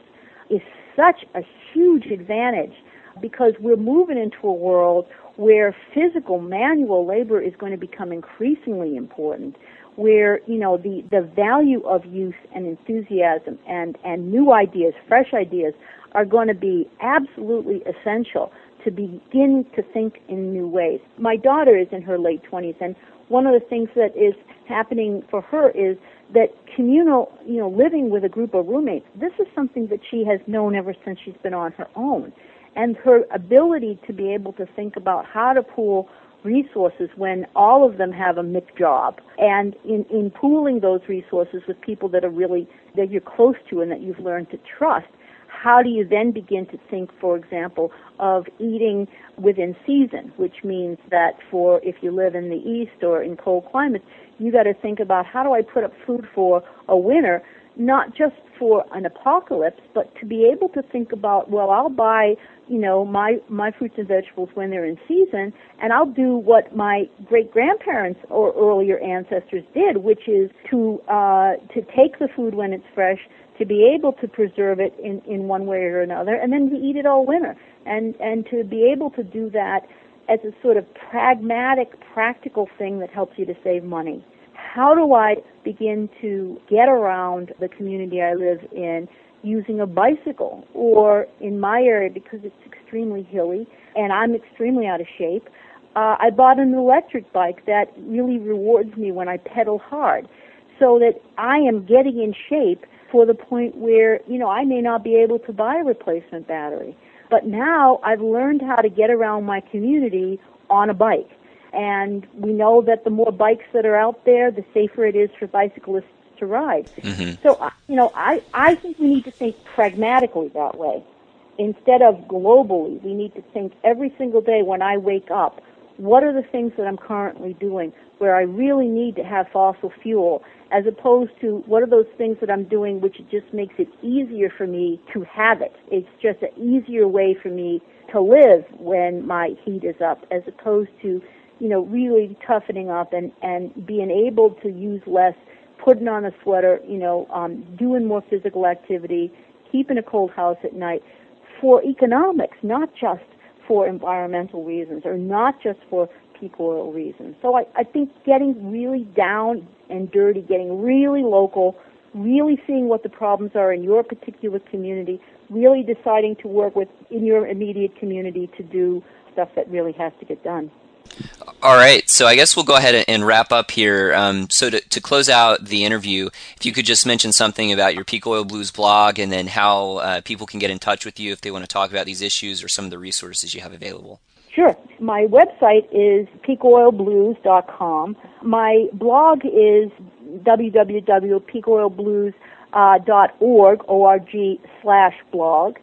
is such a huge advantage because we're moving into a world where physical manual labor is going to become increasingly important where you know the the value of youth and enthusiasm and and new ideas fresh ideas are going to be absolutely essential to begin to think in new ways. My daughter is in her late 20s and one of the things that is happening for her is that communal you know living with a group of roommates this is something that she has known ever since she's been on her own and her ability to be able to think about how to pool resources when all of them have a McJob. And in, in pooling those resources with people that are really that you're close to and that you've learned to trust how do you then begin to think, for example, of eating within season, which means that for if you live in the east or in cold climates, you got to think about how do I put up food for a winter, not just for an apocalypse, but to be able to think about, well, I'll buy, you know, my my fruits and vegetables when they're in season, and I'll do what my great grandparents or earlier ancestors did, which is to uh, to take the food when it's fresh, to be able to preserve it in in one way or another, and then to eat it all winter, and and to be able to do that as a sort of pragmatic, practical thing that helps you to save money how do I begin to get around the community I live in using a bicycle or in my area because it's extremely hilly and I'm extremely out of shape. Uh, I bought an electric bike that really rewards me when I pedal hard so that I am getting in shape for the point where, you know, I may not be able to buy a replacement battery. But now I've learned how to get around my community on a bike. And we know that the more bikes that are out there, the safer it is for bicyclists to ride.
Mm-hmm.
So, you know, I, I think we need to think pragmatically that way. Instead of globally, we need to think every single day when I wake up, what are the things that I'm currently doing where I really need to have fossil fuel as opposed to what are those things that I'm doing which just makes it easier for me to have it. It's just an easier way for me to live when my heat is up as opposed to you know, really toughening up and, and being able to use less, putting on a sweater, you know, um, doing more physical activity, keeping a cold house at night for economics, not just for environmental reasons or not just for peak oil reasons. So I, I think getting really down and dirty, getting really local, really seeing what the problems are in your particular community, really deciding to work with in your immediate community to do stuff that really has to get done.
All right, so I guess we'll go ahead and wrap up here. Um, so to, to close out the interview, if you could just mention something about your Peak Oil Blues blog and then how uh, people can get in touch with you if they want to talk about these issues or some of the resources you have available.
Sure. My website is peakoilblues.com. My blog is www.peakoilblues.org, O-R-G slash blog.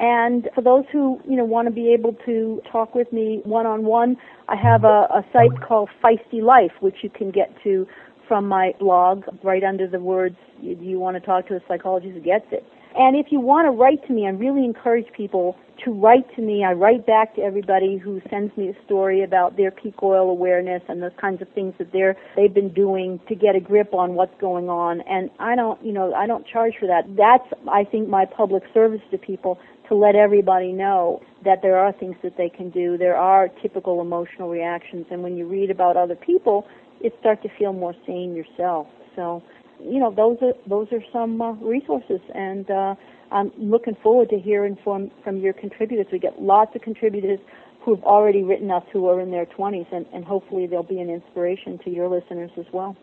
And for those who, you know, want to be able to talk with me one-on-one, I have a, a site called Feisty Life, which you can get to from my blog right under the words, do you want to talk to a psychologist who gets it? And if you want to write to me, I really encourage people to write to me. I write back to everybody who sends me a story about their peak oil awareness and the kinds of things that they're they've been doing to get a grip on what's going on. And I don't, you know, I don't charge for that. That's I think my public service to people to let everybody know that there are things that they can do. There are typical emotional reactions, and when you read about other people, it starts to feel more sane yourself. So, you know, those are those are some uh, resources, and uh, I'm looking forward to hearing from from your contributors. We get lots of contributors who've already written us who are in their 20s, and, and hopefully they'll be an inspiration to your listeners as well.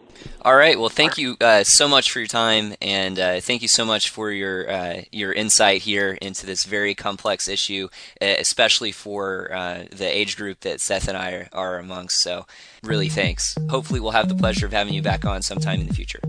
All right. Well, thank you uh, so much for your time, and uh, thank you so much for your uh, your insight here into this very complex issue, especially for uh, the age group that Seth and I are, are amongst. So, really, thanks. Hopefully, we'll have the pleasure of having you back on sometime in the future.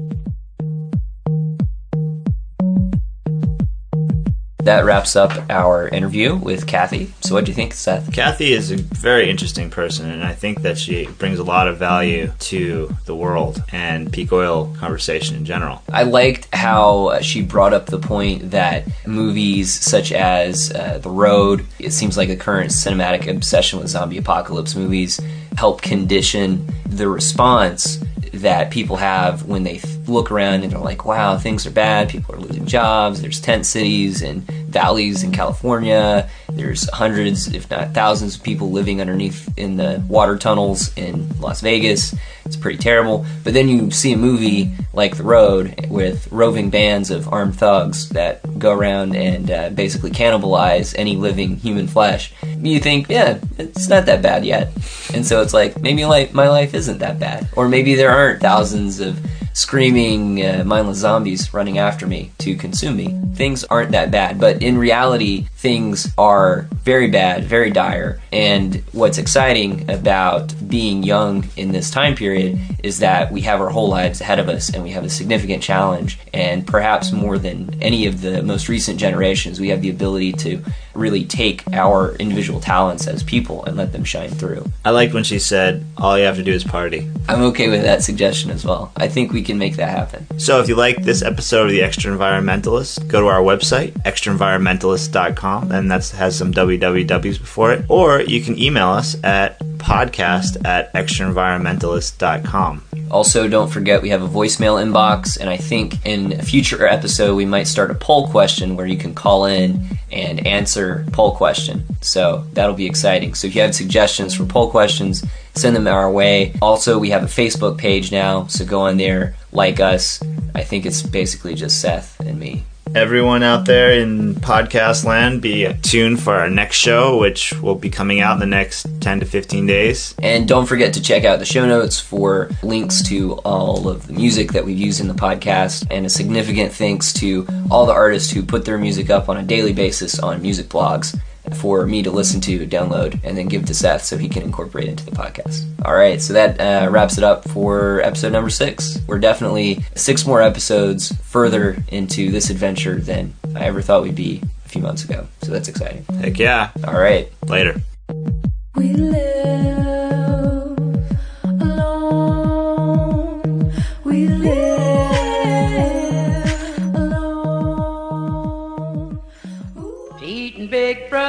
That wraps up our interview with Kathy. So, what do you think, Seth?
Kathy is a very interesting person, and I think that she brings a lot of value to the world and peak oil conversation in general.
I liked how she brought up the point that movies such as uh, The Road, it seems like the current cinematic obsession with zombie apocalypse movies, help condition the response that people have when they look around and they're like, wow, things are bad. People are losing jobs. There's tent cities and valleys in California. There's hundreds, if not thousands, of people living underneath in the water tunnels in Las Vegas. It's pretty terrible. But then you see a movie like The Road with roving bands of armed thugs that go around and uh, basically cannibalize any living human flesh. You think, yeah, it's not that bad yet. And so it's like, maybe like my life isn't that bad. Or maybe there aren't thousands of screaming uh, mindless zombies running after me to consume me. Things aren't that bad, but in reality, things are very bad, very dire. And what's exciting about being young in this time period is that we have our whole lives ahead of us and we have a significant challenge. And perhaps more than any of the most recent generations, we have the ability to really take our individual talents as people and let them shine through.
I liked when she said, all you have to do is party.
I'm okay with that suggestion as well. I think we can make that happen.
So if you like this episode of The Extra Environmentalist, go to our website, extraenvironmentalist.com, and that has some wwws before it. Or you can email us at podcast at extraenvironmentalist.com.
Also, don't forget we have a voicemail inbox, and I think in a future episode we might start a poll question where you can call in and answer poll question. So that'll be exciting. So if you have suggestions for poll questions, send them our way. Also, we have a Facebook page now, so go on there, like us. I think it's basically just Seth and me.
Everyone out there in podcast land, be tuned for our next show, which will be coming out in the next 10 to 15 days.
And don't forget to check out the show notes for links to all of the music that we've used in the podcast, and a significant thanks to all the artists who put their music up on a daily basis on music blogs for me to listen to, download, and then give to Seth so he can incorporate it into the podcast. All right, so that uh, wraps it up for episode number six. We're definitely six more episodes further into this adventure than I ever thought we'd be a few months ago. So that's exciting.
Heck yeah.
All right.
Later.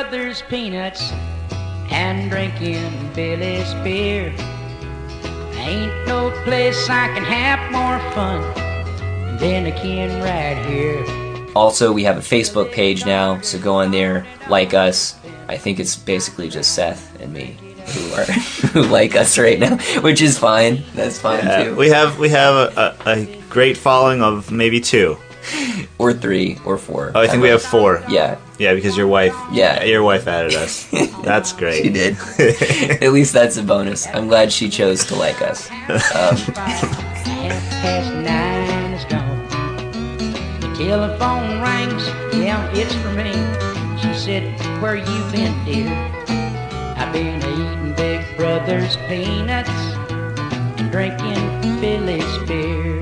Brother's peanuts and drinking Billy's beer. Ain't no place I can have more fun than a kin right here.
Also, we have a Facebook page now, so go on there, like us. I think it's basically just Seth and me who are *laughs* who like us right now, which is fine. That's fine
Yeah,
too.
we have we have a, a, a great following of maybe two. *laughs*
or three or four.
Oh, I think we have four.
Yeah.
Yeah, because your wife.
Yeah.
your wife added us. *laughs* That's great.
She did. *laughs* At least that's a bonus. I'm glad she chose to like us. Um,
Half past nine is gone. The telephone rings, yeah, it's for me. She said, Where you been, dear? I've been eating Big Brother's peanuts and drinking Billy's beer.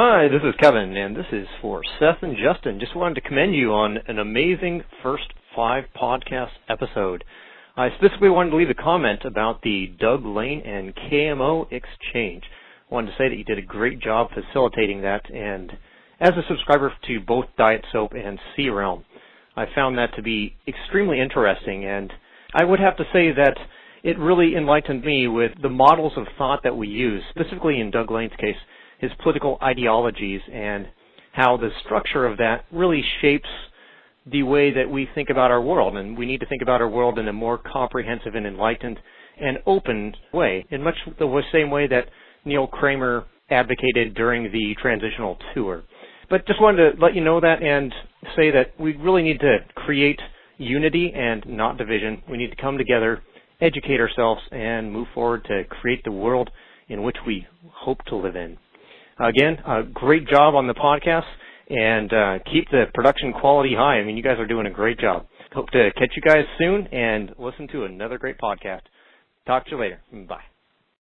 Hi, this is Kevin, and this is for Seth and Justin. Just wanted to commend you on an amazing first five podcast episode. I specifically wanted to leave a comment about the Doug Lain and KMO exchange. I wanted to say that you did a great job facilitating that, and as a subscriber to both Diet Soap and C-Realm, I found that to be extremely interesting, and I would have to say that it really enlightened me with the models of thought that we use, specifically in Doug Lain's case, his political ideologies and how the structure of that really shapes the way that we think about our world. And we need to think about our world in a more comprehensive and enlightened and open way, in much the same way that Neil Kramer advocated during the transitional tour. But just wanted to let you know that and say that we really need to create unity and not division. We need to come together, educate ourselves, and move forward to create the world in which we hope to live in. Again, uh, great job on the podcast, and uh, keep the production quality high. I mean, you guys are doing a great job. Hope to catch you guys soon and listen to another great podcast. Talk to you later. Bye.